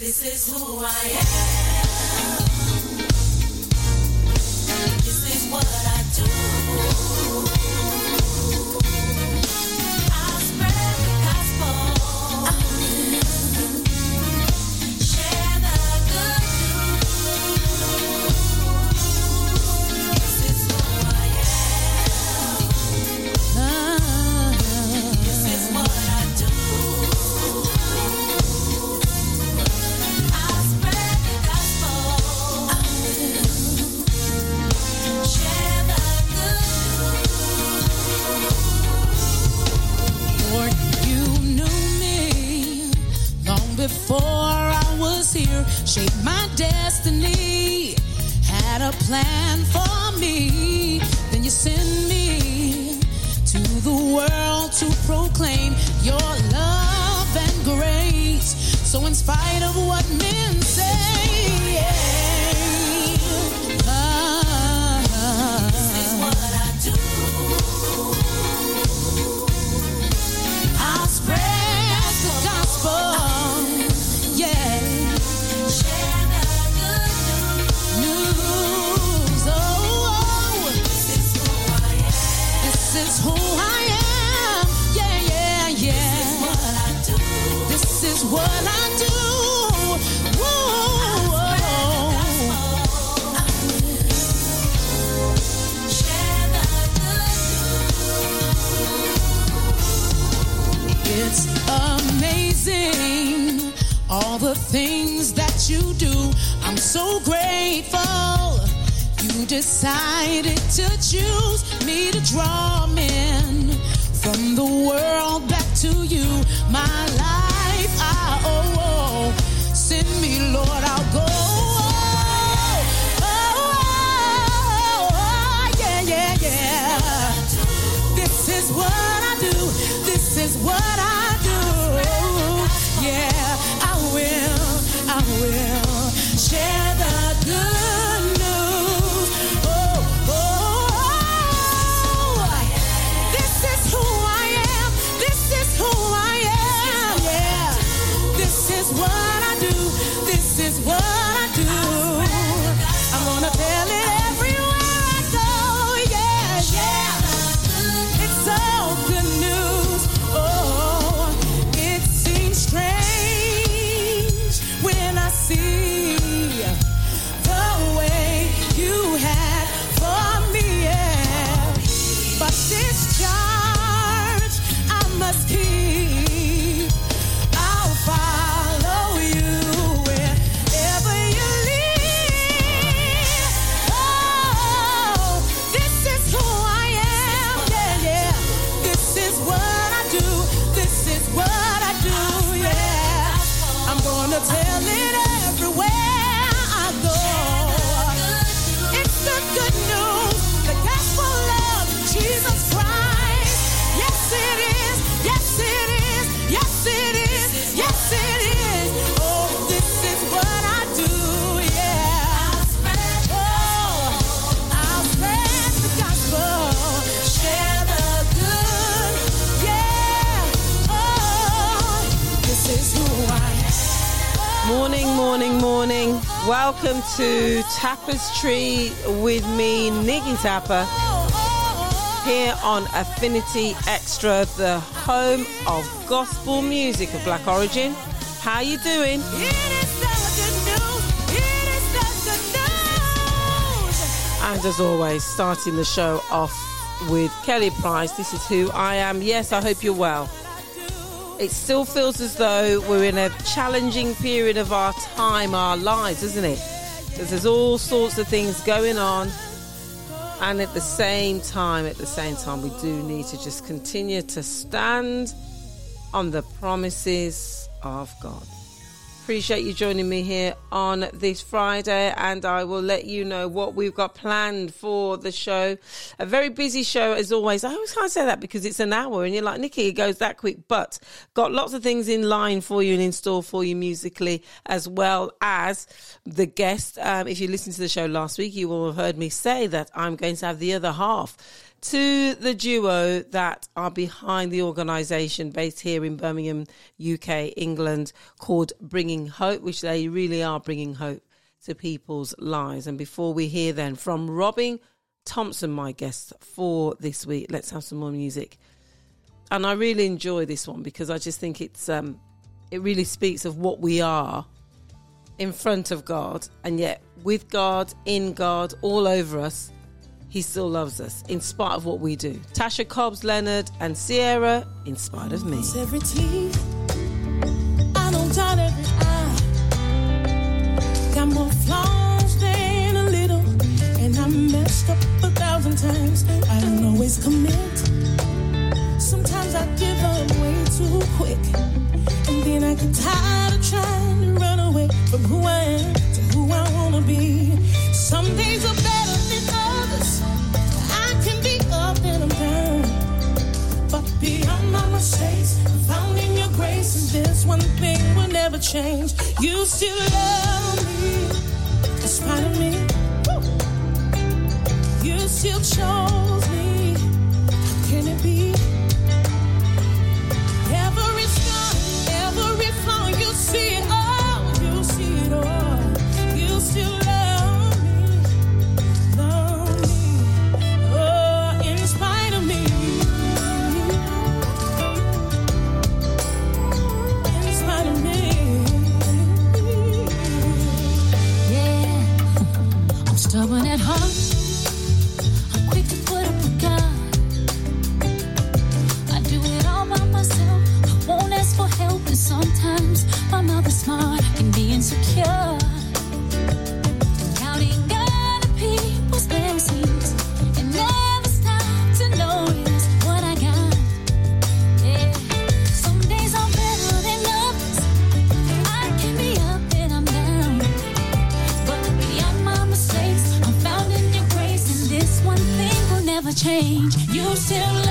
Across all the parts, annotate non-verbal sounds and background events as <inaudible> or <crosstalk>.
This is who I am. Spite of what you do. I'm so grateful you decided to choose me to draw men from the world back to you. My life, I owe. Oh, send me, Lord, I'll go. Oh, oh, oh, yeah, yeah, yeah. This is what I do. This is what I Welcome to Tapestry with me, Nikki Tapper, here on Affinity Extra, the home of gospel music of black origin. How you doing? And as always, starting the show off with Kelly Price. This is who I am. Yes, I hope you're well. It still feels as though we're in a challenging period of our time, our lives, isn't it? Because there's all sorts of things going on. And at the same time, at the same time, we do need to just continue to stand on the promises of God. Appreciate you joining me here on this Friday, and I will let you know what we've got planned for the show. A very busy show as always. I always can't say that because it's an hour, and you're like, Nikki, it goes that quick, but got lots of things in line for you and in store for you musically, as well as the guest. Um, if you listened to the show last week, you will have heard me say that I'm going to have the other half to the duo that are behind the organisation based here in Birmingham, UK, England, called Bringing Hope, which they really are bringing hope to people's lives. And before we hear then from Robin Thompson, my guest for this week, let's have some more music. And I really enjoy this one because I just think it's um, it really speaks of what we are in front of God, and yet with God, in God, all over us, He still loves us in spite of what we do. Tasha Cobbs, Leonard, and Sierra, in spite of me. Every teeth. I don't every eye. Got more flaws than a little, and I messed up a thousand times. I don't always commit. Sometimes I give up way too quick, and then I get tired of trying to run away from who I am change. You still love me, despite of me. Woo. You still chose me. Can it be? Change. You still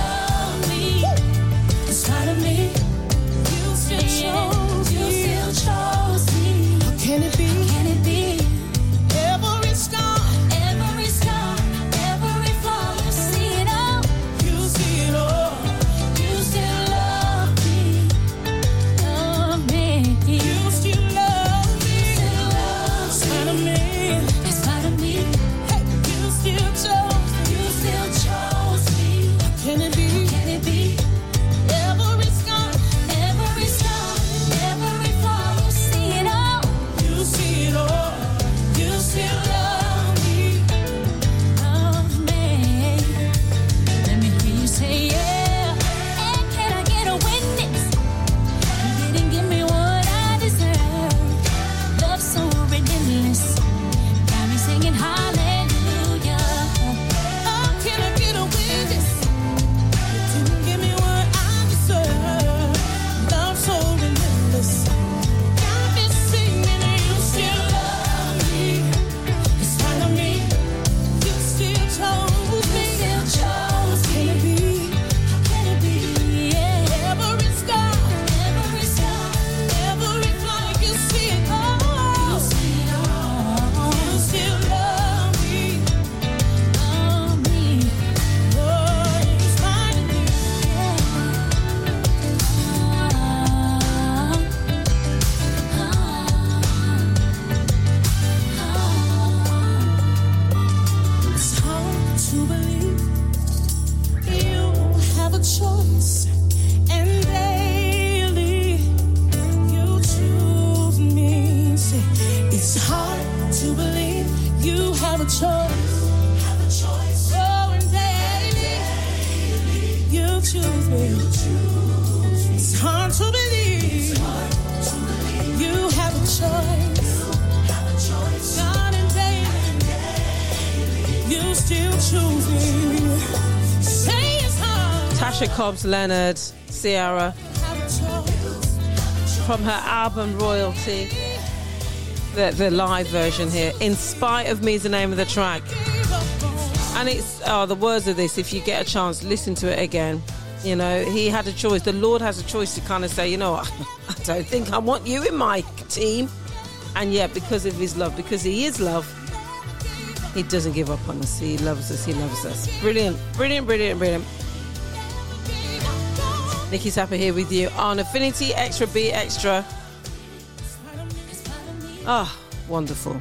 Cobbs, Leonard, Sierra, from her album Royalty, the, the live version here. In Spite of Me is the name of the track. And it's oh, the words of this. If you get a chance, listen to it again. You know, he had a choice. The Lord has a choice to kind of say, you know. <laughs> I don't think I want you in my team. And yet, because of his love, because he is love, He doesn't give up on us. He loves us. He loves us. Brilliant, brilliant, brilliant, brilliant. Nikki Tapper here with you on Affinity Extra B Extra. Ah, wonderful.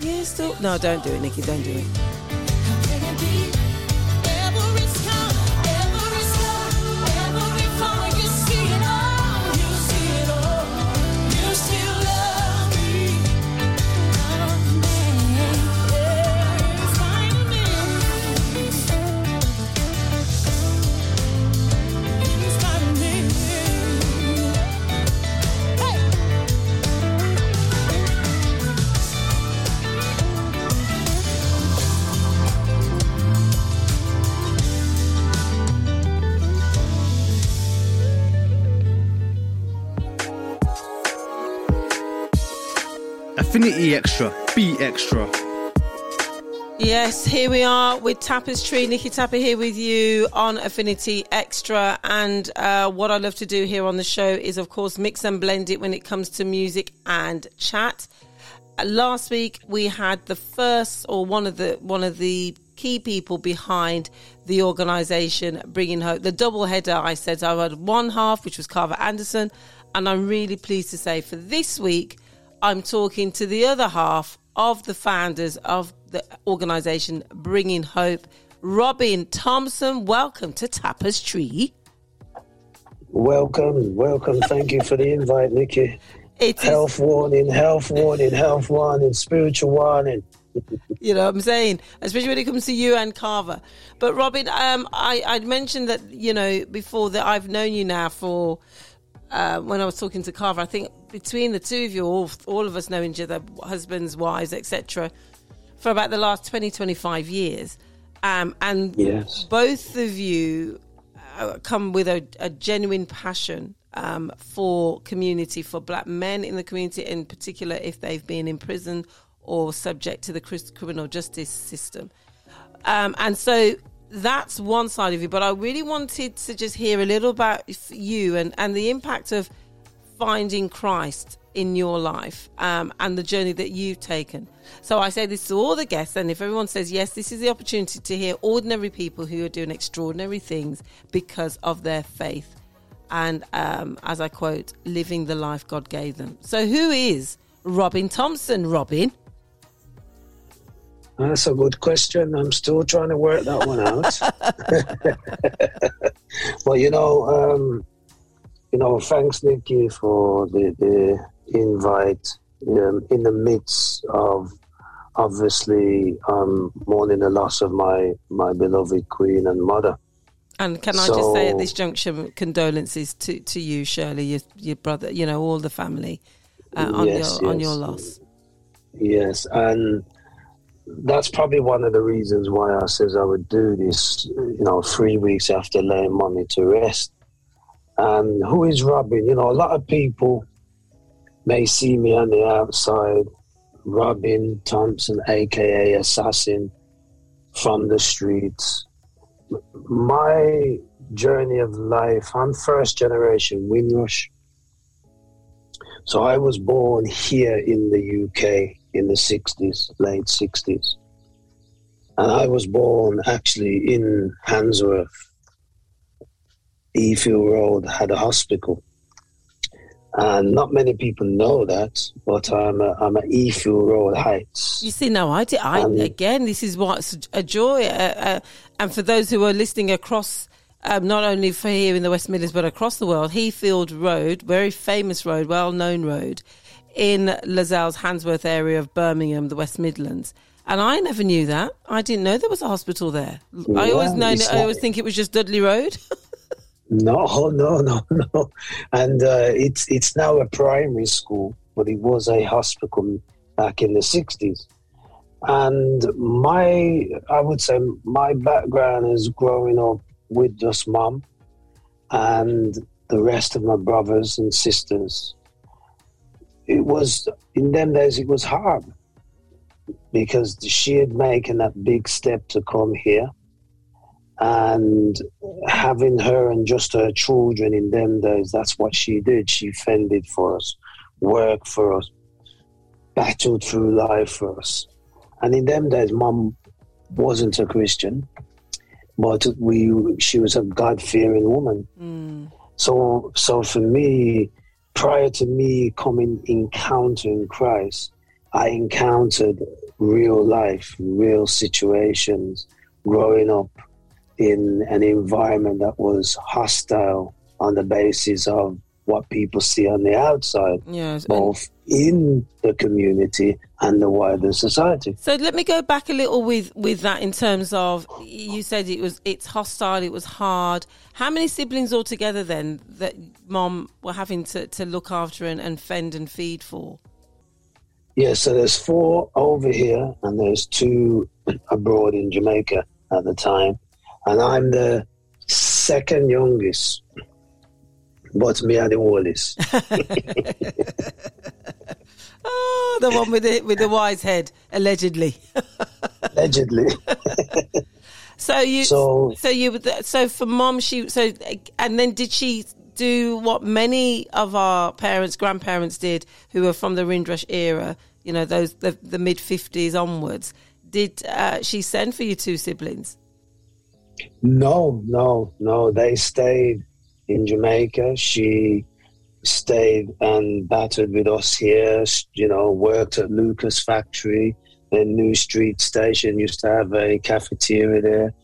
Yeah, still. No, don't do it, Nikki. Don't do it. Affinity Extra, be extra. Yes, here we are with Tapestry. Nikki Tapper here with you on Affinity Extra. And uh, what I love to do here on the show is, of course, mix and blend it when it comes to music and chat. Uh, last week we had the first or one of the one of the key people behind the organisation Bringing Hope. The double header. I said I had one half, which was Carver Anderson, and I'm really pleased to say for this week I'm talking to the other half of the founders of the organisation Bringing Hope, Robin Thompson. Welcome to Tapestry. Welcome, welcome. Thank you for the invite, Nikki. It is, Health warning, health warning, health warning, spiritual warning. <laughs> you know what I'm saying, especially when it comes to you and Carver. But Robin, um, I, I'd mentioned that, you know, before that I've known you now for, uh, when I was talking to Carver, I think between the two of you, all, all of us know each other, husbands, wives, etc., for about the last 20, 25 years. Um, and Yes. both of you uh, come with a, a genuine passion um, for community, for black men in the community, in particular if they've been in prison or subject to the criminal justice system. Um, and so that's one side of you. But I really wanted to just hear a little about you and, and the impact of finding Christ in your life um, and the journey that you've taken. So I say this to all the guests, and if everyone says yes, this is the opportunity to hear ordinary people who are doing extraordinary things because of their faith. And um, as I quote, living the life God gave them. So, who is Robin Thompson? Robin? That's a good question. I'm still trying to work that one out. <laughs> <laughs> well, you know, um, you know, thanks, Nikki, for the, the invite um, in the midst of obviously um, mourning the loss of my, my beloved queen and mother. And can I just say at this juncture, condolences to, to you, Shirley, your, your brother, you know, all the family uh, on Yes, your on your loss. Yes, and that's probably one of the reasons why I says I would do this. You know, three weeks after laying mommy to rest. And who is Robin? You know, a lot of people may see me on the outside, Robin Thompson, aka Assassin, from the streets. My journey of life, I'm first generation Windrush. So I was born here in the UK in the 60s, late 60s. And I was born actually in Handsworth. Heathfield Road had a hospital. And not many people know that, but I'm a, I'm at Heathfield Road Heights. You see, no, I did. I again, this is what's a joy, uh, uh, and for those who are listening across, um, not only for here in the West Midlands but across the world, Heathfield Road, very famous road, well known road, in Lozells Handsworth area of Birmingham, the West Midlands. And I never knew that. I didn't know there was a hospital there. I always Yeah, known. it's I always think it was just Dudley Road. <laughs> No, no, no, no. And uh, it's it's now a primary school, but it was a hospital back in the 60s. And my, I would say, my background is growing up with just mum and the rest of my brothers and sisters. It was, in them days, it was hard because she had making that big step to come here and having her and just her children in them days, that's what she did. She fended for us, worked for us, battled through life for us. And in them days, mum wasn't a Christian, but we she was a God fearing woman. Mm. So so for me, prior to me coming encountering Christ, I encountered real life, real situations, growing up in an environment that was hostile on the basis of what people see on the outside, Yes. both in the community and the wider society. So let me go back a little with with that in terms of you said it was it's hostile, it was hard. How many siblings altogether then that mom were having to, to look after and, and fend and feed for? Yeah, so there's four over here, and there's two abroad in Jamaica at the time, and I'm the second youngest, but me are the oldest. Oh, <laughs> <laughs> the one with the with the wise head, allegedly. <laughs> allegedly. So you so, So- you so for mom she so and then did she do what many of our parents grandparents did who were from the Windrush era, you know, those the, the mid 50s onwards. Did uh, she send for you two siblings? No, no, no. They stayed in Jamaica. She stayed and battered with us here. You know, worked at Lucas Factory. The New Street Station used to have a cafeteria there,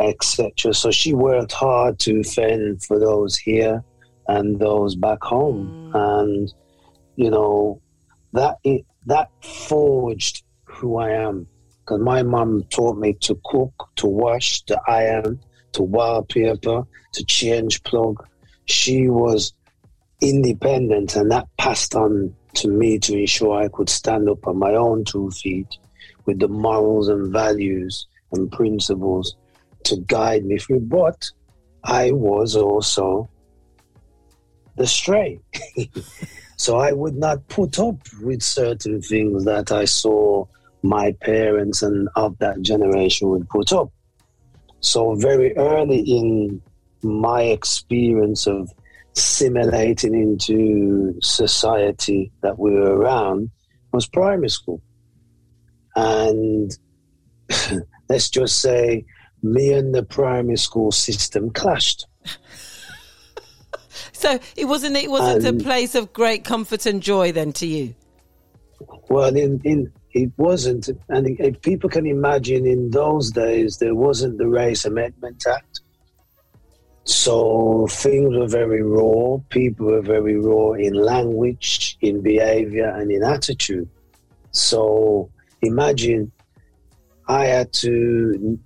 etc. So she worked hard to fend for those here and those back home, mm. and you know that it, that forged who I am. Because my mum taught me to cook, to wash, to iron, to wallpaper, to change plug. She was independent, and that passed on to me to ensure I could stand up on my own two feet with the morals and values and principles to guide me through. But I was also the stray. <laughs> so I would not put up with certain things that I saw my parents and of that generation would put up. So very early in my experience of assimilating into society that we were around was primary school. And <laughs> let's just say me and the primary school system clashed. <laughs> So it wasn't it wasn't Um, a place of great comfort and joy then to you. Well, in, in it wasn't, and if people can imagine, in those days there wasn't the Race Amendment Act, so things were very raw. People were very raw in language, in behavior, and in attitude. So imagine I had to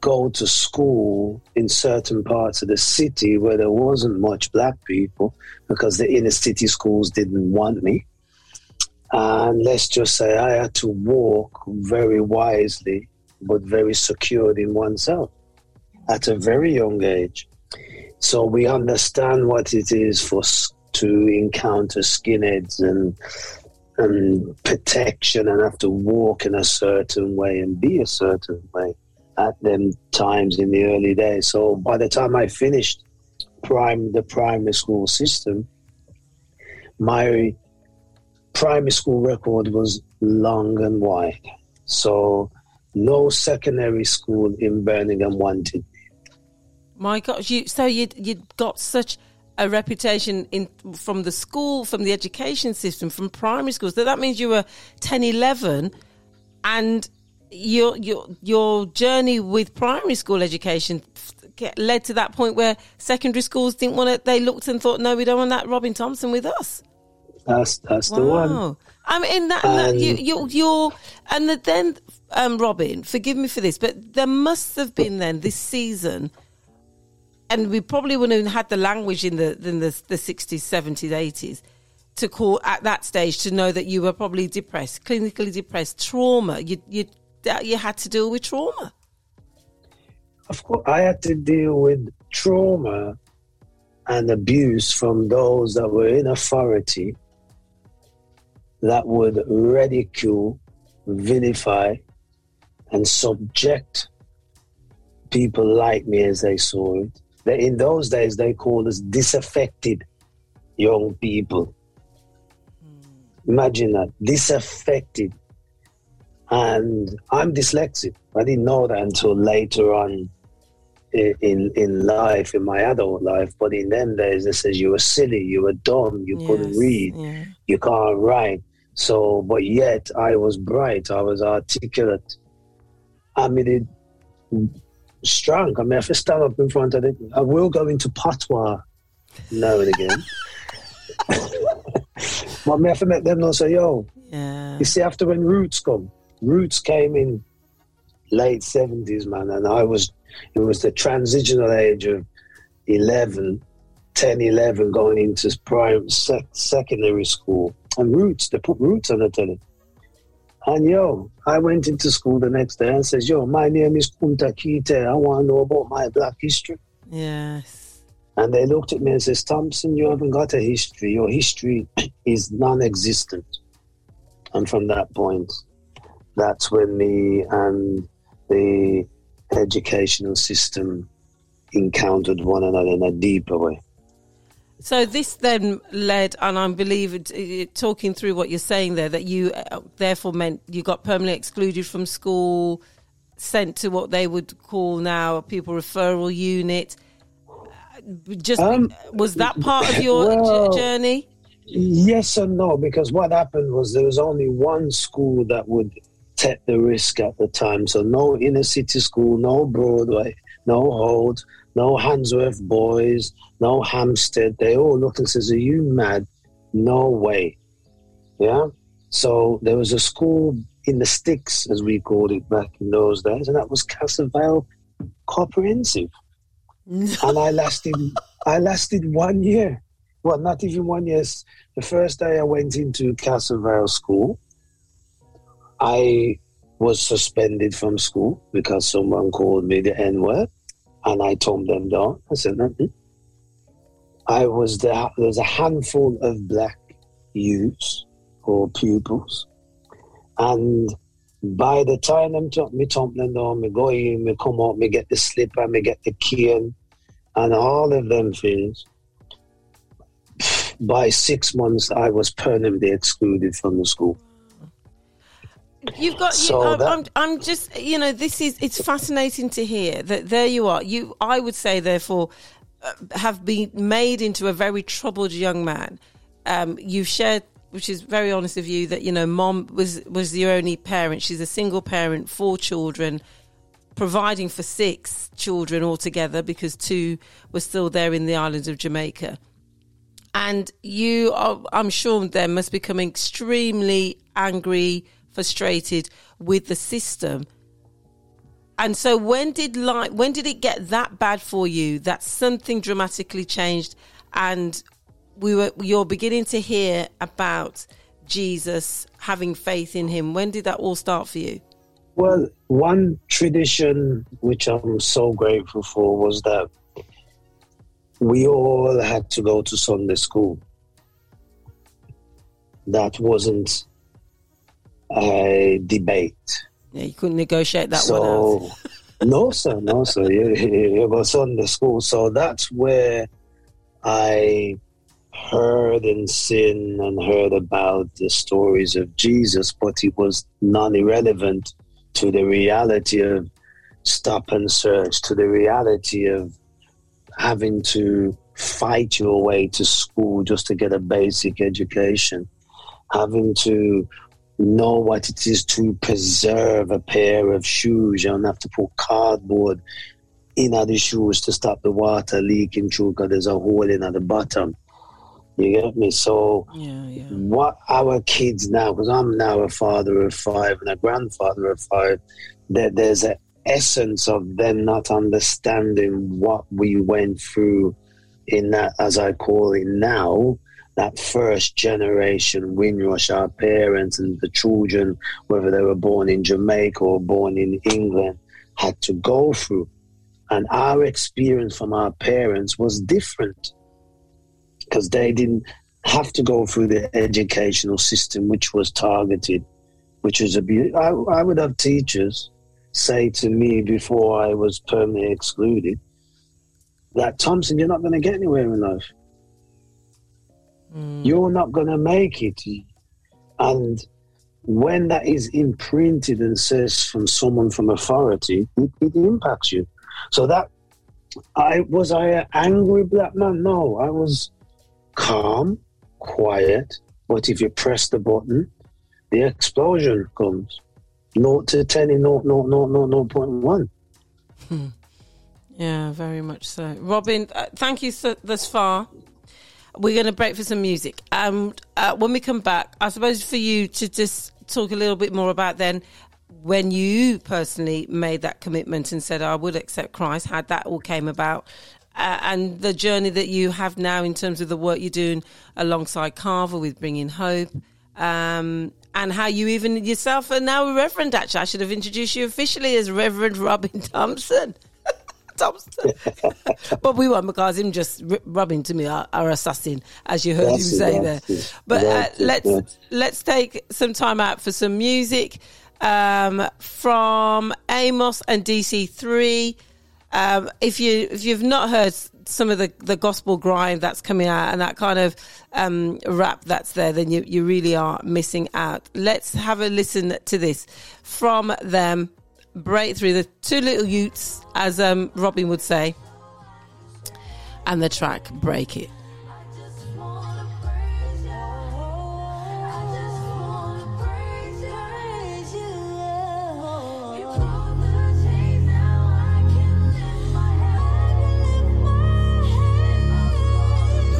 go to school in certain parts of the city where there wasn't much black people because the inner city schools didn't want me. And let's just say I had to walk very wisely, but very secured in oneself at a very young age. So we understand what it is for to encounter skinheads and and protection and have to walk in a certain way and be a certain way at them times in the early days. So by the time I finished prime the primary school system, my primary school record was long and wide. So no secondary school in Birmingham wanted. My gosh, you so you you got such a reputation in from the school, from the education system, from primary schools. So that means you were 10, 11 and your your your journey with primary school education led to that point where secondary schools didn't want it. They looked and thought, no, we don't want that Robin Thompson with us. That's that's the one. Wow. I mean, that, that And- you, you, you're, and the- then, um, Robin, forgive me for this, but there must have been then this season, and we probably wouldn't have had the language in the in the, the 60s, 70s, 80s to call at that stage to know that you were probably depressed, clinically depressed, trauma. You you you had to deal with trauma. Of course, I had to deal with trauma and abuse from those that were in authority that would ridicule, vilify, and subject people like me as they saw it. They, in those days, they called us disaffected young people. Hmm. Imagine that disaffected. And I'm dyslexic. I didn't know that until later on in in life, in my adult life. But in them days, they says you were silly, you were dumb, you couldn't read, Yeah. you can't write. So, but yet I was bright, I was articulate. I mean, it strong. I mean, if I stand up in front of it, I will go into patois now and again. <laughs> but me have to make them know say, yo, Yeah. you see, after when Roots come, Roots came in late seventies, man, and I was it was the transitional age of 11, 10, 11, going into prime sec- secondary school. And Roots, they put Roots on the telly. And yo, I went into school the next day and says, yo, my name is Kunta Kinte. I want to know about my black history. Yes. And they looked at me and says, Thompson, you haven't got a history. Your history <clears throat> is non-existent. And from that point, that's when me and um, the educational system encountered one another in a deeper way. So this then led, and I believe it, it, talking through what you're saying there, that you uh, therefore meant you got permanently excluded from school, sent to what they would call now a pupil referral unit. Uh, Just Um, was that part of your well- journey? Yes and no, because what happened was there was only one school that would take the risk at the time. So no inner city school, no Broadway, no Holte, no Handsworth Boys, no Hampstead. They all looked and says, Are you mad? No way. Yeah. So there was a school in the sticks, as we called it back in those days, and that was Castlevale Comprehensive. <laughs> and I lasted I lasted one year. Well, not even one year. The first day I went into Castlevale School, I was suspended from school because someone called me the N word, and I toned them down. I said, "Mm-mm." I was there. There was a handful of black youths or pupils, and by the time them took me tumbling down, me go in, me come out, me get the slipper, me get the cane, and all of them things. By six months, I was permanently excluded from the school. You've got. So you, I'm, that- I'm, I'm just. You know, this is. It's fascinating to hear that there you are. You, I would say, therefore, uh, have been made into a very troubled young man. Um, you've shared, which is very honest of you, that you know, mom was was your only parent. She's a single parent, four children, providing for six children altogether because two were still there in the islands of Jamaica and you are, I'm sure then must become extremely angry, frustrated with the system. And so when did like when did it get that bad for you that something dramatically changed and we were you're beginning to hear about Jesus having faith in him. When did that all start for you? Well, one tradition which I'm so grateful for was that we all had to go to Sunday school. That wasn't a debate. Yeah, you couldn't negotiate that one out. so, no, sir, no, sir. It was on the school. So that's where I heard and seen and heard about the stories of Jesus, but it was non irrelevant to the reality of stop and search, to the reality of having to fight your way to school just to get a basic education, having to know what it is to preserve a pair of shoes. You don't have to put cardboard in other shoes to stop the water leaking through because there's a hole in at the bottom. You get me? So Yeah, yeah. what our kids now, because I'm now a father of five and a grandfather of five, that there's an essence of them not understanding what we went through in that, as I call it now, that first generation Windrush, our parents and the children, whether they were born in Jamaica or born in England, had to go through. And our experience from our parents was different because they didn't have to go through the educational system, which was targeted, which was a be- I, I would have teachers say to me before I was permanently excluded that Thompson, you're not going to get anywhere in life. You're not going to make it. And when that is imprinted and says from someone from authority, it, it impacts you. So that I was I an angry black man? No, I was calm, quiet. But if you press the button, the explosion comes. Naught to ten in naught, naught, naught, naught, naught point one. Yeah, very much so. Robin, uh, thank you so, thus far. We're going to break for some music. And uh, when we come back, I suppose for you to just talk a little bit more about then when you personally made that commitment and said, I would accept Christ, how that all came about. Uh, and the journey that you have now in terms of the work you're doing alongside Carver with Bringing Hope, um, and how you even yourself are now a Reverend. Actually, I should have introduced you officially as Reverend Robin Thompson. Thompson. but we won't because him just rubbing to me our, our assassin, as you heard That's him it, say there. it. But uh, let's that's- let's take some time out for some music um, from Amos and DC Three. Um, if you if you've not heard some of the, the gospel grind that's coming out and that kind of um, rap that's there, then you, you really are missing out. Let's have a listen to this from them. Breakthrough, the two little Utes, as um, Robin would say, and the track Break It.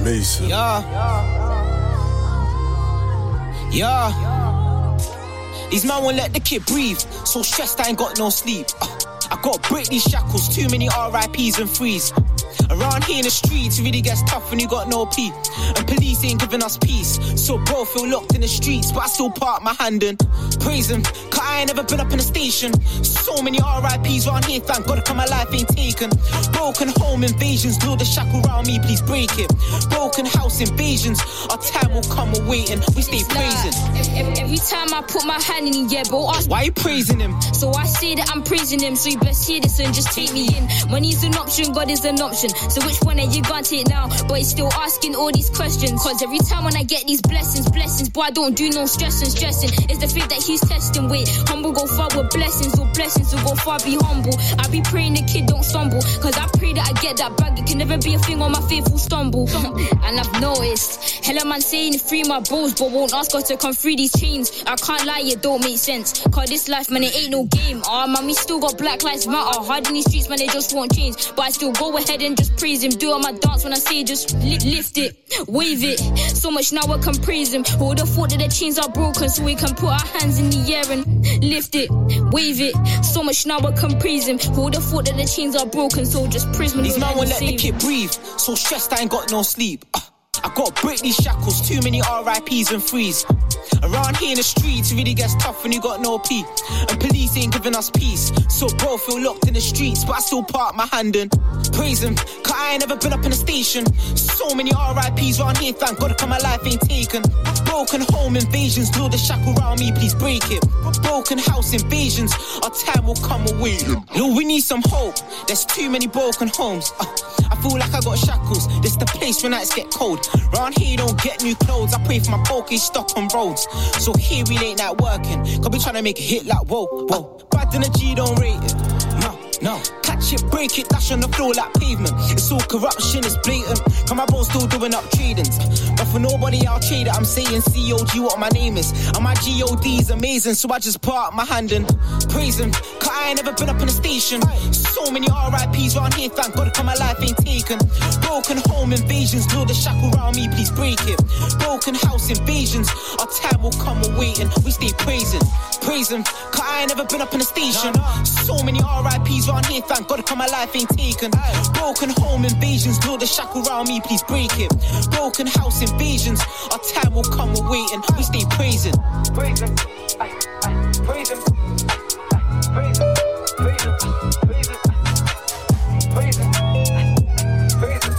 Mason. Yeah. Yeah. These man won't let the kid breathe. So stressed, I ain't got no sleep. Uh, I got to break these shackles, too many RIPs and frees. Around here in the streets, it really gets tough when you got no P. And police ain't giving us peace. So bro feel locked in the streets, but I still part my hand and praise him. Cause I ain't never been up in a station. So many RIPs around here, thank God, cause my life ain't taken. Broken home invasions, build a shackle around me, please break it. Broken house invasions, our time will come, we're waiting. We stay praising. Every, every time I put my hand in, yeah, bro, ask Why you praising him? So I say that I'm praising him, so you best hear this and just take me in. Money's an option, God is an option. So which one are you gonna take now? But he's still asking all these questions. Cause every time when I get these blessings, blessings, boy, I don't do no stressing, stressing. It's the faith that he's testing with. Humble go far with blessings, or blessings will go far, be humble. I be praying the kid don't stumble. Cause I pray that I get that bag. It can never be a thing on my faithful stumble. <laughs> and I've noticed, hella man saying free my bros, but won't ask God to come free these chains. I can't lie, it don't make sense. Cause this life, man, it ain't no game. Ah, man, we still got Black Lives Matter. Hard in these streets, man, they just won't change. But I still go ahead and just praise him. Do all my dance when I say just li- lift it, wave it. So much now I can praise him. Who would've thought that the chains are broken so we can put our hands in the air and lift it, wave it. So much now I can praise him. Who would've thought that the chains are broken so just praise him. These man won't let the kid breathe. So stressed, I ain't got no sleep. Uh, I gotta break these shackles, too many RIPs and frees. Around here in the streets, it really gets tough when you got no P. And police ain't giving us peace. So bro feel locked in the streets, but I still part my hand and praise him. Cause I ain't never been up in a station. So many RIPs around here, thank God, cause my life ain't taken. Broken home invasions, build a shackle around me, please break it. Broken house invasions, our time will come away. Lord, we need some hope. There's too many broken homes. Uh, I feel like I got shackles. This the place when nights get cold. Round here, don't get new clothes. I pray for my bulky stock on roads. So here we ain't night working. Cause we to make a hit like whoa, whoa. Bad G don't rate it. No. Catch it, break it, dash on the floor like pavement. It's all corruption, it's blatant. Come my bro still doing up tradings. But for nobody, I'll trade it. I'm saying COG, what my name is. And my GOD is amazing, so I just part my hand and praise him. Cause I ain't never been up in a station. So many RIPs around here, thank God, cause my life ain't taken. Broken home invasions, build a shackle around me, please break it. Broken house invasions, our time will come, we're waiting. We stay praising, praise him. Cause I ain't never been up in a station. So many RIPs around here, thank God, cause my life ain't taken. Broken home invasions, build a shackle around me, please break it. Broken house invasions, our time will come, we're waiting. We stay praising. Praise him. Praise him. Praise him. Praise him. Praise him. Praise him. Praise him.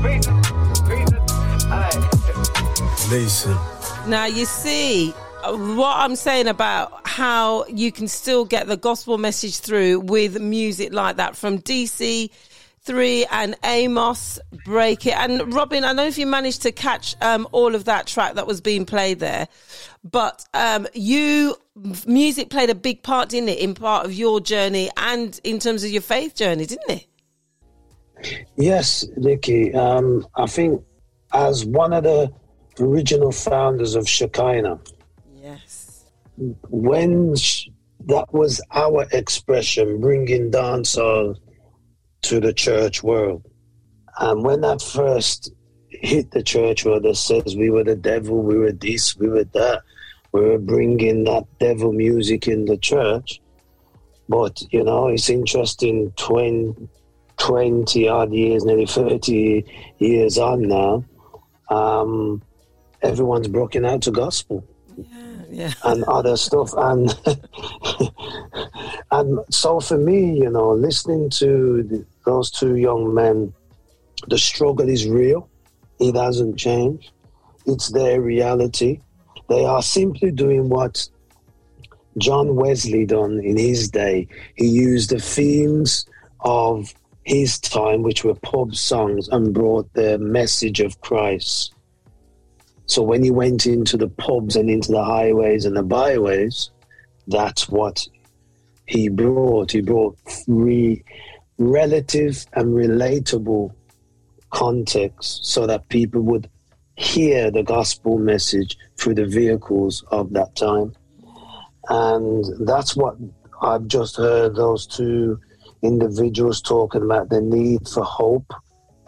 Praise him. Praise him. Aye. Now, you see uh, what I'm saying about how you can still get the gospel message through with music like that from DC Three and Amos Break It. And Robin, I don't know if you managed to catch um, all of that track that was being played there, but um, you music played a big part, didn't it, in part of your journey and in terms of your faith journey, didn't it? Yes, Nikki. Um, I think as one of the original founders of Shekinah. When that was our expression, bringing dancehall to the church world. And when that first hit the church world, that says we were the devil, we were this, we were that, we were bringing that devil music in the church. But, you know, it's interesting 20, 20 odd years, nearly 30 years on now, um, everyone's broken out to gospel Yeah. <laughs> and other stuff. And <laughs> and so for me you know listening to those two young men the struggle is real. It hasn't changed. It's their reality. They are simply doing what john wesley done in his day. He used the themes of his time which were pub songs and brought the message of christ so when he went into the pubs and into the highways and the byways, that's what he brought. He brought re- relative and relatable context so that people would hear the gospel message through the vehicles of that time. And that's what I've just heard those two individuals talking about the need for hope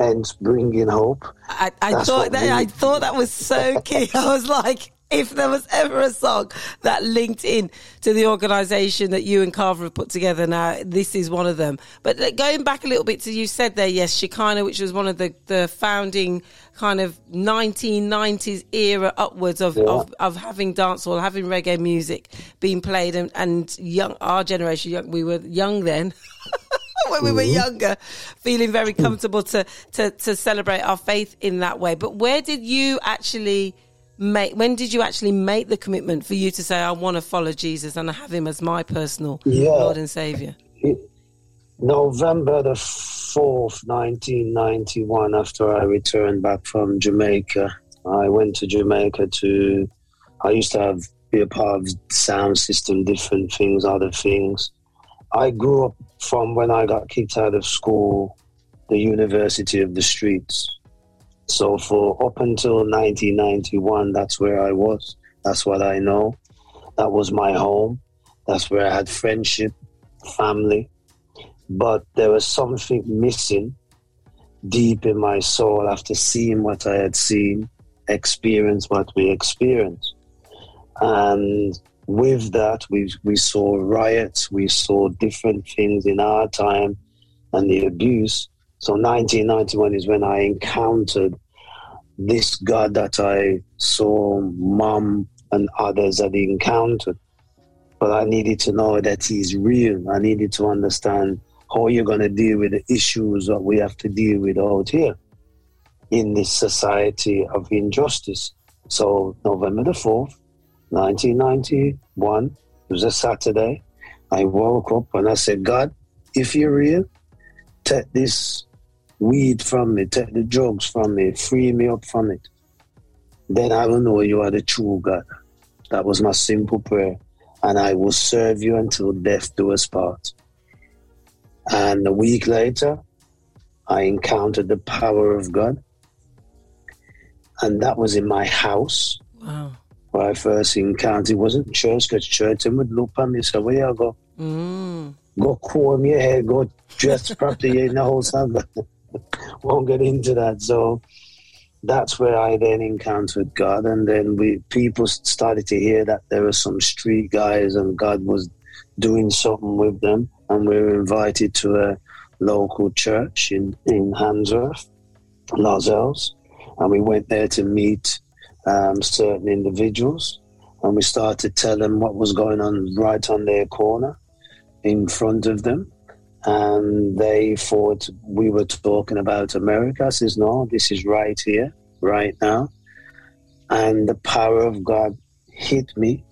and bringing hope. I, I thought that we- I thought that was so <laughs> key. I was like, if there was ever a song that linked in to the organisation that you and Carver have put together, now this is one of them. But uh, going back a little bit to you said there, yes, Shekinah, which was one of the the founding kind of 1990s era upwards of, Yeah. of, of having dancehall, having reggae music being played, and, and young our generation, young, we were young then. <laughs> <laughs> when we were younger, feeling very comfortable to, to to celebrate our faith in that way. But where did you actually make? When did you actually make the commitment for you to say, "I want to follow Jesus and I have Him as my personal Yeah. Lord and Savior"? November the 4th, 1991, after I returned back from Jamaica, I went to Jamaica to, I used to have, be a part of sound system, different things, other things. I grew up from when I got kicked out of school, the University of the Streets. So for up until 1991, that's where I was. That's what I know. That was my home. That's where I had friendship, family but there was something missing deep in my soul after seeing what I had seen, experienced what we experienced. And with that, we, we saw riots, we saw different things in our time and the abuse. So 1991 is when I encountered this God that I saw mom and others had encountered. But I needed to know that he's real. I needed to understand how you're going to deal with the issues that we have to deal with out here in this society of injustice. So, November the 4th, 1991, it was a Saturday. I woke up and I said, God, if you're real, take this weed from me, take the drugs from me, free me up from it. Then I will know you are the true God. That was my simple prayer. And I will serve you until death do us part. And a week later, I encountered the power of God. And that was in my house Wow. Where I first encountered. It wasn't church, because church and would look at me and say, Where you go? Mm. Go comb your hair, go dress properly in the whole Sabbath. Won't get into that. So that's where I then encountered God. And then we people started to hear that there were some street guys and God was doing something with them. And we were invited to a local church in, in Handsworth, Lozells. And we went there to meet um, certain individuals. And we started to tell them what was going on right on their corner in front of them. And they thought we were talking about America. I says, no, this is right here, right now. And the power of God hit me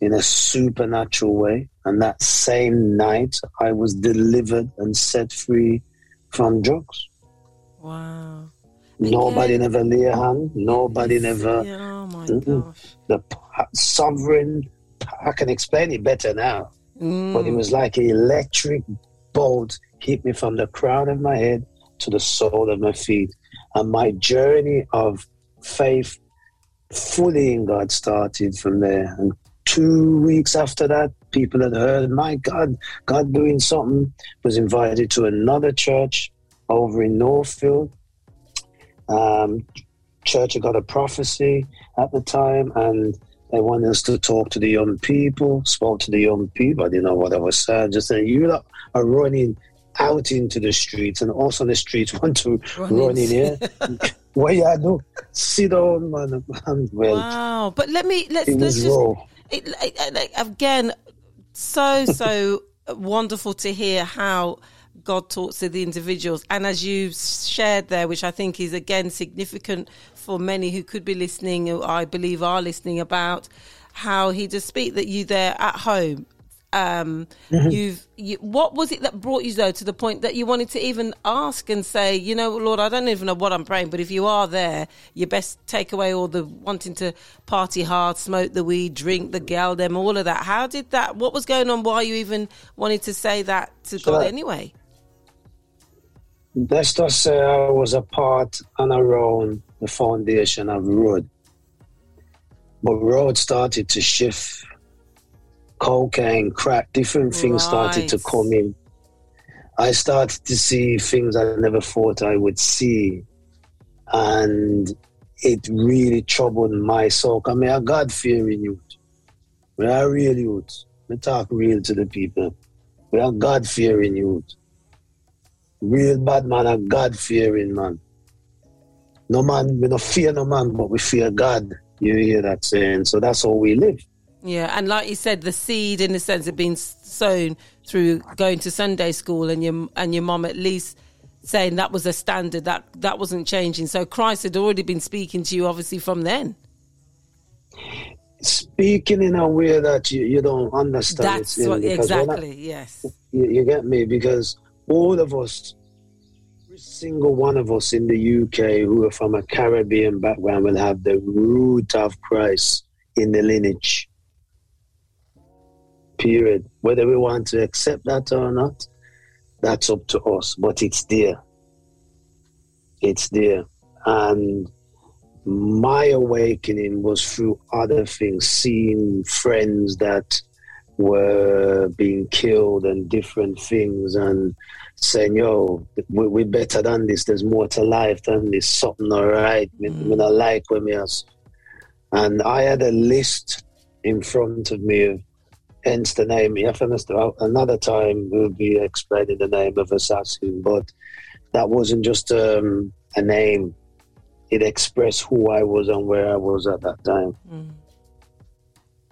in a supernatural way. And that same night, I was delivered and set free from drugs. Wow. Nobody never lay a hand. Nobody never. Yeah, oh my Mm-mm. gosh. The sovereign. I can explain it better now. But it Mm. was like an electric bolt hit me from the crown of my head to the sole of my feet. And my journey of faith fully in God started from there. And two weeks after that, people had heard, my God, God doing something, was invited to another church over in Northfield. Um, church had got a prophecy at the time, and they wanted us to talk to the young people, spoke to the young people. I didn't know what I was saying. Just saying, you lot are running out into the streets, and also the streets <laughs> want to Running. run in here. <laughs> what you do? Sit down, man. And well, Wow. But let me let's it let's just raw. it, it- again so so <laughs> wonderful to hear how God talks to the individuals, and as you shared there, which I think is again significant for many who could be listening, who I believe are listening, about how He does speak that you there at home. Um, you've you, what was it that brought you though to the point that you wanted to even ask and say, you know, Lord, I don't even know what I'm praying, but if you are there, you best take away all the wanting to party hard, smoke the weed, drink the gal, them, all of that. How did that? What was going on? Why you even wanted to say that to God anyway? Say I uh, was a part and around the foundation of road. But road started to shift. Cocaine, crack, different things started to come in. I started to see things I never thought I would see. And it really troubled my soul. I mean, I God fearing youth. We are real youth. We talk real to the people. We are God fearing youth. Real bad man are God fearing man. No man, we don't fear no man, but we fear God. You hear that saying? So that's how we live. Yeah, and like you said, the seed, in a sense, had been s- sown through going to Sunday school, and your and your mom at least saying that was a standard that that wasn't changing. So Christ had already been speaking to you, obviously, from then. Speaking in a way that you, you don't understand. That's what when I- exactly. Yes. you, you get me? Because all of us, every single one of us in the UK who are from a Caribbean background will have the root of Christ in the lineage. Period. Whether we want to accept that or not, that's up to us, but it's there. It's there. And my awakening was through other things, seeing friends that were being killed and different things and saying, yo, we, we're better than this. There's more to life than this. Something all right. We, we mm. not like when we are. And I had a list in front of me of hence the name. You have understand, uh, another time we'll be explaining the name of assassin, but that wasn't just um, a name. It expressed who I was and where I was at that time. Mm.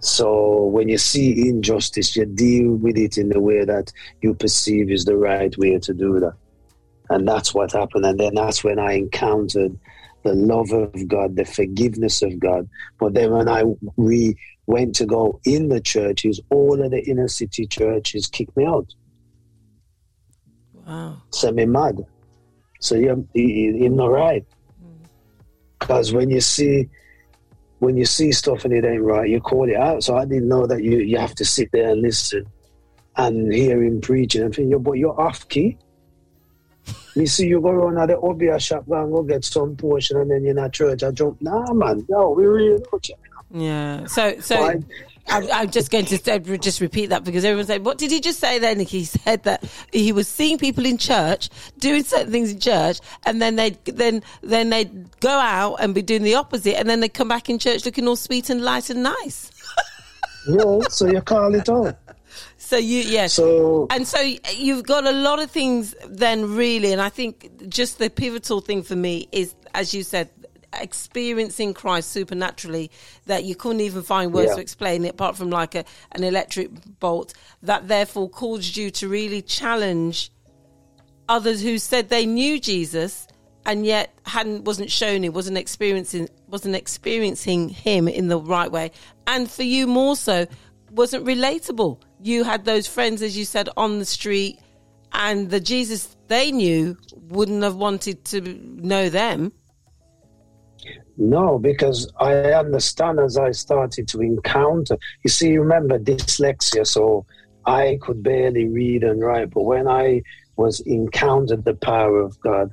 So when you see injustice, you deal with it in the way that you perceive is the right way to do that. And that's what happened. And then that's when I encountered the love of God, the forgiveness of God. But then when I we went to go in the churches, all of the inner city churches kicked me out, Wow. sent me mad. So you're, you- you're not right. Mm. Because when you see when you see stuff and it ain't right, you call it out. So I didn't know that you, you have to sit there and listen and hear him preaching and think, "Yo, but you're off key. <laughs> Me see you go around at the Obeah shop and go get some portion and then you're in a church. I jump, nah man, no, we really don't. Yeah. So so. Fine. I'm, I'm just going to just repeat that because everyone's saying, "What did he just say?" Then he said that he was seeing people in church doing certain things in church, and then they'd, then then they would go out and be doing the opposite, and then they'd come back in church looking all sweet and light and nice. Yeah, so you call it out. So you yes, So and so you've got a lot of things then really, and I think just the pivotal thing for me is, as you said, experiencing Christ supernaturally that you couldn't even find words Yeah. to explain it apart from like a an electric bolt that therefore caused you to really challenge others who said they knew Jesus and yet hadn't wasn't shown it wasn't experiencing wasn't experiencing him in the right way and for you more so wasn't relatable you had those friends as you said on the street and the Jesus they knew wouldn't have wanted to know them. No, because I understand as I started to encounter. You see, remember dyslexia, so I could barely read and write. But when I was encountered the power of God,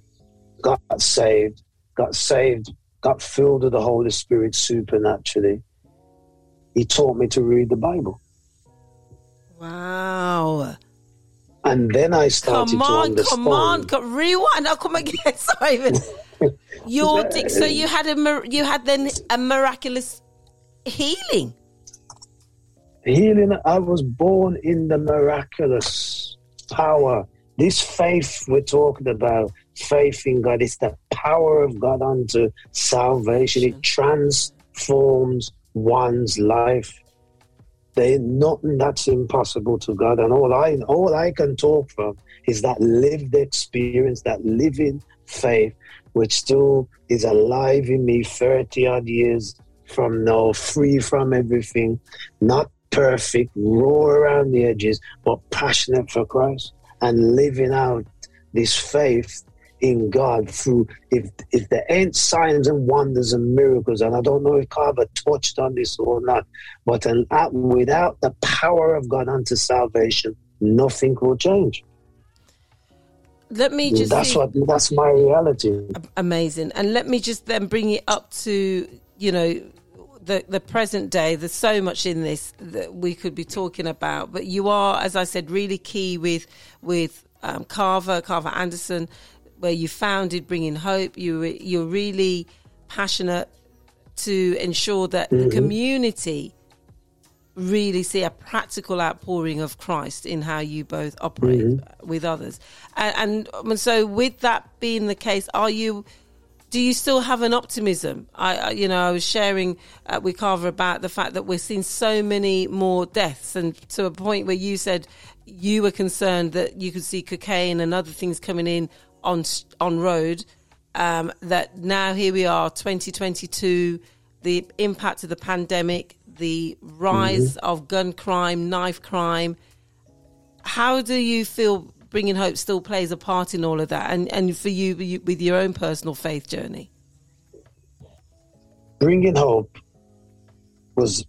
got saved, got saved, got filled with the Holy Spirit supernaturally, He taught me to read the Bible. Wow. And then I started Come to on, understand. come on, come, rewind. I'll come again, <laughs> Simon. <laughs> Your dick. So you had a you had then a miraculous healing. healing i was born in the miraculous power. This faith we're talking about faith in god is the power of god unto salvation. It transforms one's life. There's nothing that's impossible to god. And all i all i can talk from is that lived experience that living faith which still is alive in me 30 odd years from now free from everything not perfect, raw around the edges, but passionate for Christ and living out this faith in God through if if there ain't signs and wonders and miracles, and I don't know if Carver touched on this or not, but an, without the power of God unto salvation, nothing will change. Let me just that's see- what that's my reality. amazing. And let me just then bring it up to you know the the present day. There's so much in this that we could be talking about, but you are, as I said, really key with with um, Carver Carver Anderson, where you founded Bringing Hope. You you're really passionate to ensure that the community really see a practical outpouring of Christ in how you both operate with others. And, and so, with that being the case, are you? Do you still have an optimism? I, I you know, I was sharing uh, with Carver about the fact that we're seeing so many more deaths, and to a point where you said you were concerned that you could see cocaine and other things coming in on on road. Um, that now here we are, 2022, the impact of the pandemic, the rise mm-hmm. of gun crime, knife crime. How do you feel bringing hope still plays a part in all of that, and and for you you- with your own personal faith journey? Bringing hope was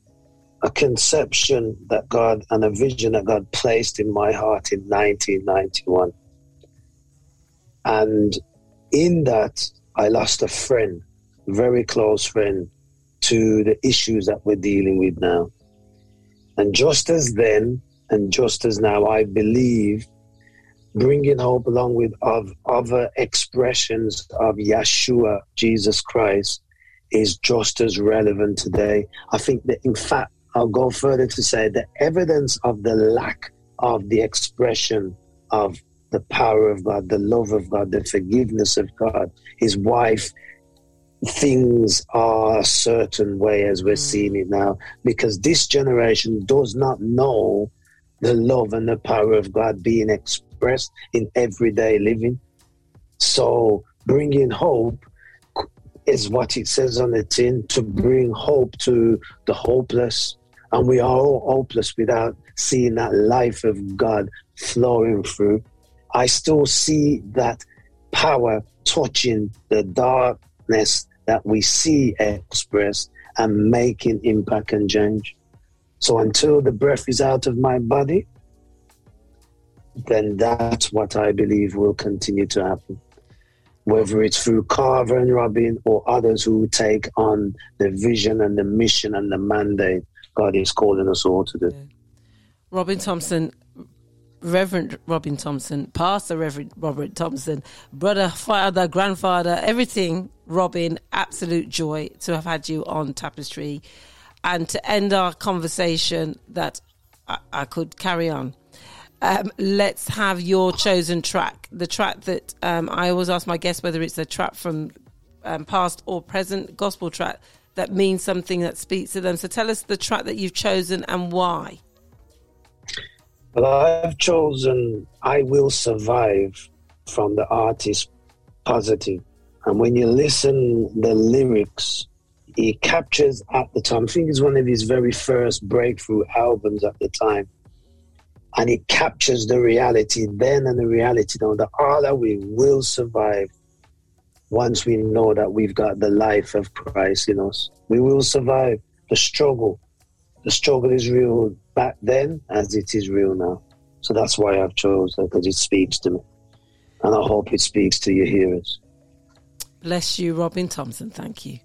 a conception that God and a vision that God placed in my heart in 1991. And in that, I lost a friend, very close friend, to the issues that we're dealing with now. And just as then, and just as now, I believe bringing hope along with of other expressions of Yeshua, Jesus Christ, is just as relevant today. I think that, in fact, I'll go further to say the evidence of the lack of the expression of the power of God, the love of God, the forgiveness of God, His wife, things are a certain way as we're hmm. seeing it now, because this generation does not know the love and the power of God being expressed in everyday living. So, bringing hope is what it says on the tin to bring hope to the hopeless. And we are all hopeless without seeing that life of God flowing through. I still see that power touching the darkness that we see expressed and making impact and change. So until the breath is out of my body, then that's what I believe will continue to happen. Whether it's through Carver and Robin or others who take on the vision and the mission and the mandate God is calling us all to do. Robin Thompson, Reverend Robin Thompson, Pastor Reverend Robert Thompson, brother, father, grandfather, everything. Robin, absolute joy to have had you on Tapestry, and to end our conversation that I, I could carry on. Um, let's have your chosen track, the track that um, I always ask my guests whether it's a track from um, past or present gospel track that means something that speaks to them. So tell us the track that you've chosen and why. But I've chosen I Will Survive from the artist Positive. And when you listen the lyrics, he captures at the time, I think it's one of his very first breakthrough albums at the time. And it captures the reality then and the reality now that all that we will survive once we know that we've got the life of Christ in us. We will survive the struggle, the struggle is real back then as it is real now. So that's why I've chosen because it speaks to me, and I hope it speaks to your hearers. Bless you, Robin Thompson. Thank you.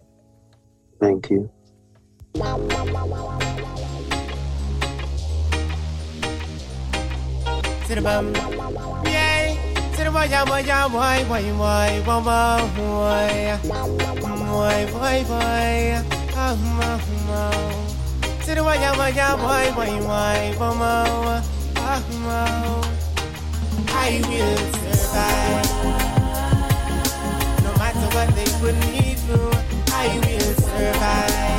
Thank you. Why, why, why, why, why, why, why, why, why, why, to the waya waya why why why mama mama I will survive no matter what they put me through I will survive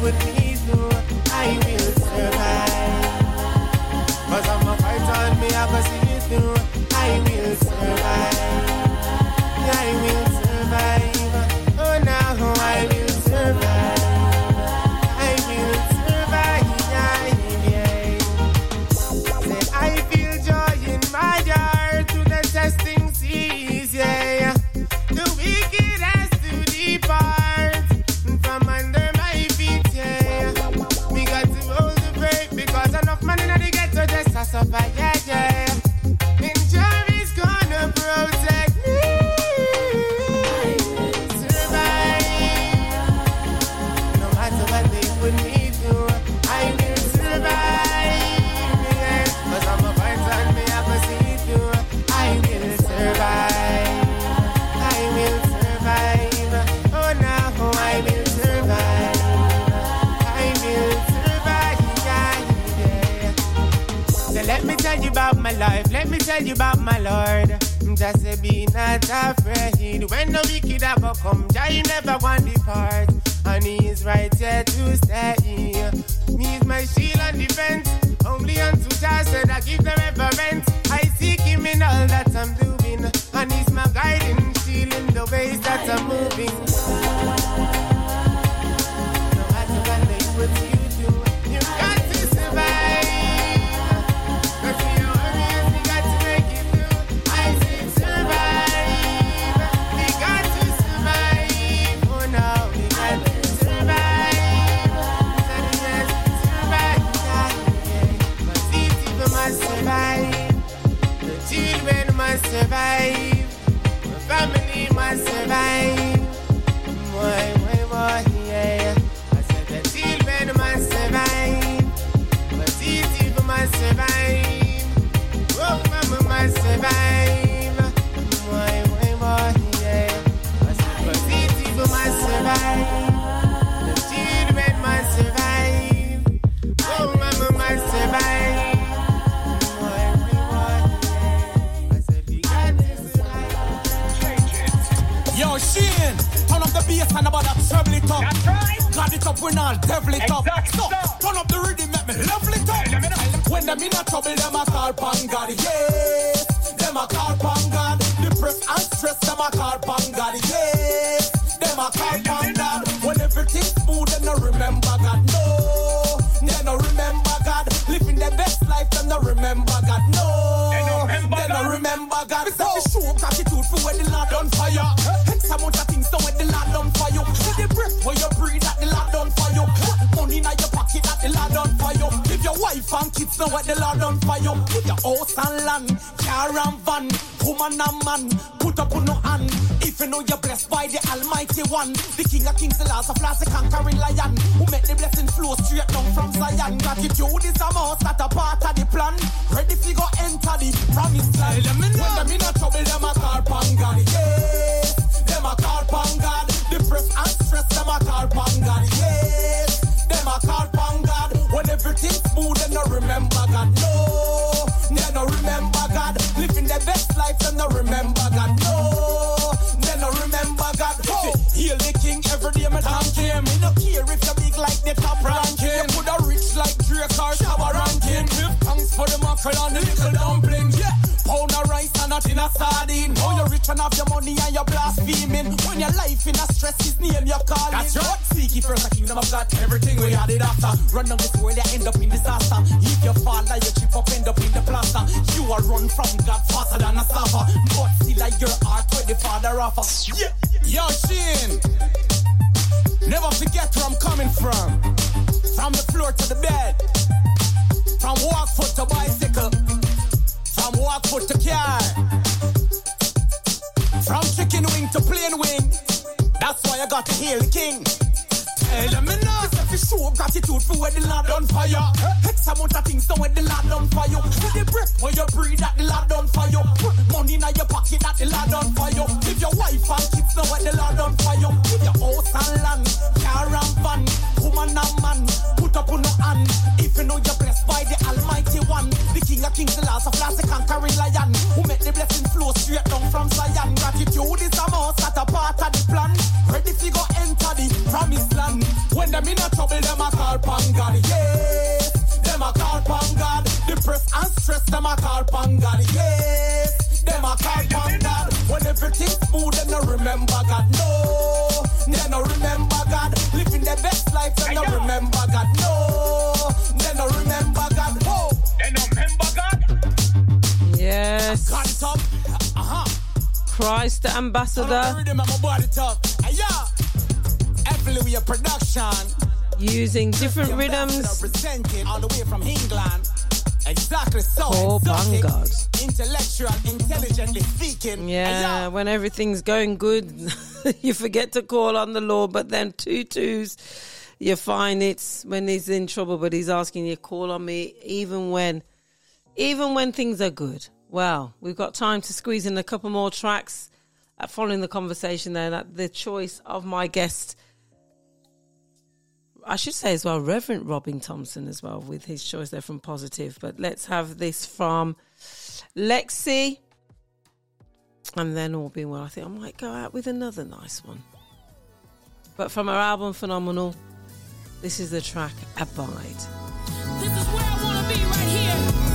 with me. Dumplings. Yeah. Pound of rice and not in a sardine. How you're rich and have your money and you're blaspheming. When your life in a stress, his name you're calling. That's right. Seek ye first the kingdom of God. Everything we had it after. Run down this world, you end up in disaster. If you fall, like you chip up, end up in the plaster. You are run from God faster than a suffer. But still like your heart where the father offer. Yeah. Yo, Sheen. Never forget where I'm coming from. From the floor to the bed. From walk foot to bicycle. From walk foot to car. From chicken wing to plain wing. That's why I got to hail the king. Tell them enough. If you show gratitude for what the done for you. X amount of things done what the done for you. For the breath when you breathe that the done for you. Put money in your pocket that the done for you. If your wife and kids know what the done for you. If your house and land, car and van, woman and man, put up on no hand. If you know you're blessed by the Almighty One, the King of Kings, the last of last, the conquering lion, who make the blessing flow straight down from Zion. Gratitude is a must, that a part of the plan. Ready to go enter the promised land. When them in a trouble, them a call upon God. Yes, them a call upon God. Depressed and stressed, them a call upon God. Yes, them a call upon God. When everything's smooth, they no remember God. No, they no remember God. Living their best life, they no remember God. No, they no remember God. Oh, they no remember God. Yes. Got it up. Uh huh. Christ the ambassador. Rhythm and my body tough. Hey, yeah. Evoluia production. Using different rhythms. All the way from England. Exactly so. Oh. Intellectual, intelligently speaking. Yeah, when everything's going good, <laughs> you forget to call on the Lord, but then two twos, you find it's when he's in trouble, but he's asking you, to call on me, even when, even when things are good. Well, we've got time to squeeze in a couple more tracks. Uh, following the conversation there, that the choice of my guest, I should say as well, Reverend Robin Thompson as well, with his choice there from Positive. But let's have this from Lexi. And then all being well, I think I might go out with another nice one. But from her album Phenomenal, this is the track Abide. This is where I wanna be right here.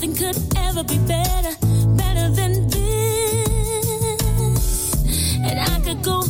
Nothing could ever be better, better than this. And I could go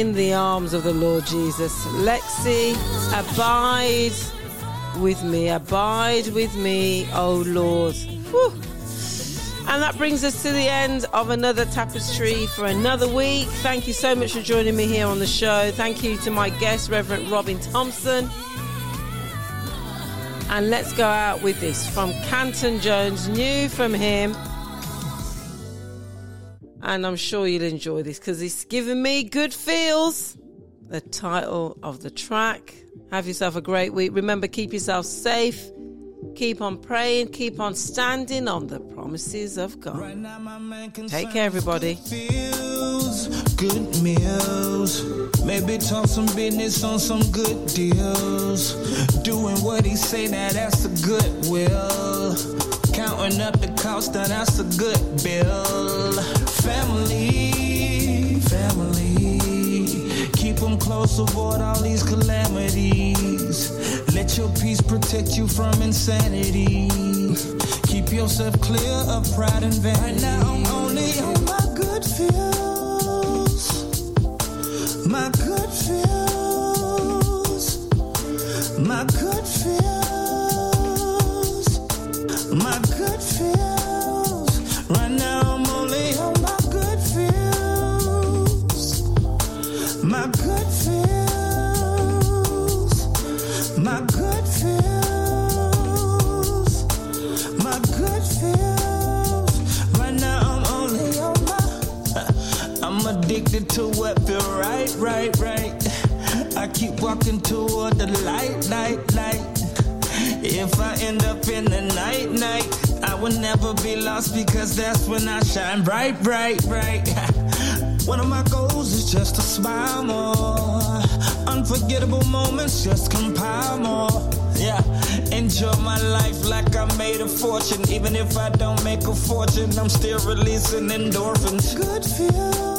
in the arms of the Lord Jesus. Lexi, abide with me, abide with me, oh Lord. Whew. And that brings us to the end of another tapestry for another week. Thank you so much for joining me here on the show. Thank you to my guest, Reverend Robin Thompson. And let's go out with this from Canton Jones, new from him. And I'm sure you'll enjoy this because it's giving me good feels. The title of the track. Have yourself a great week. Remember, keep yourself safe. Keep on praying. Keep on standing on the promises of God. Take care, everybody. Feels good meals. Maybe talk some business on some good deals. Doing what he say, now that's a good will. Counting up the cost, now that's a good bill. Family, family. Keep them close, avoid all these calamities. Let your peace protect you from insanity. Keep yourself clear of pride and vanity. Right now, I'm only on my good feels. My good feels. My good to what feel right, right, right. I keep walking toward the light, light, light. If I end up in the night, night, I will never be lost because that's when I shine bright, bright, bright. <laughs> One of my goals is just to smile more. Unforgettable moments just compile more. Yeah, enjoy my life like I made a fortune. Even if I don't make a fortune, I'm still releasing endorphins. Good feels.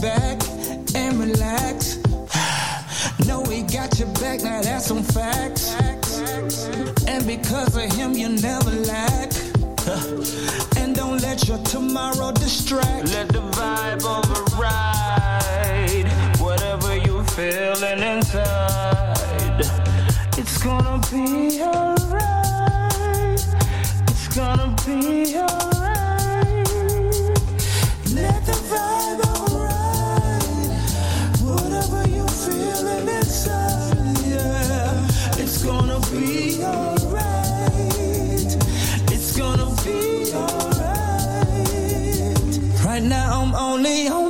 Back and relax. <sighs> Know we got your back, now that's some facts. And because of him, you never lack. And don't let your tomorrow distract. Let the vibe override whatever you're feeling inside. It's gonna be alright. It's gonna be alright. Right now I'm only on.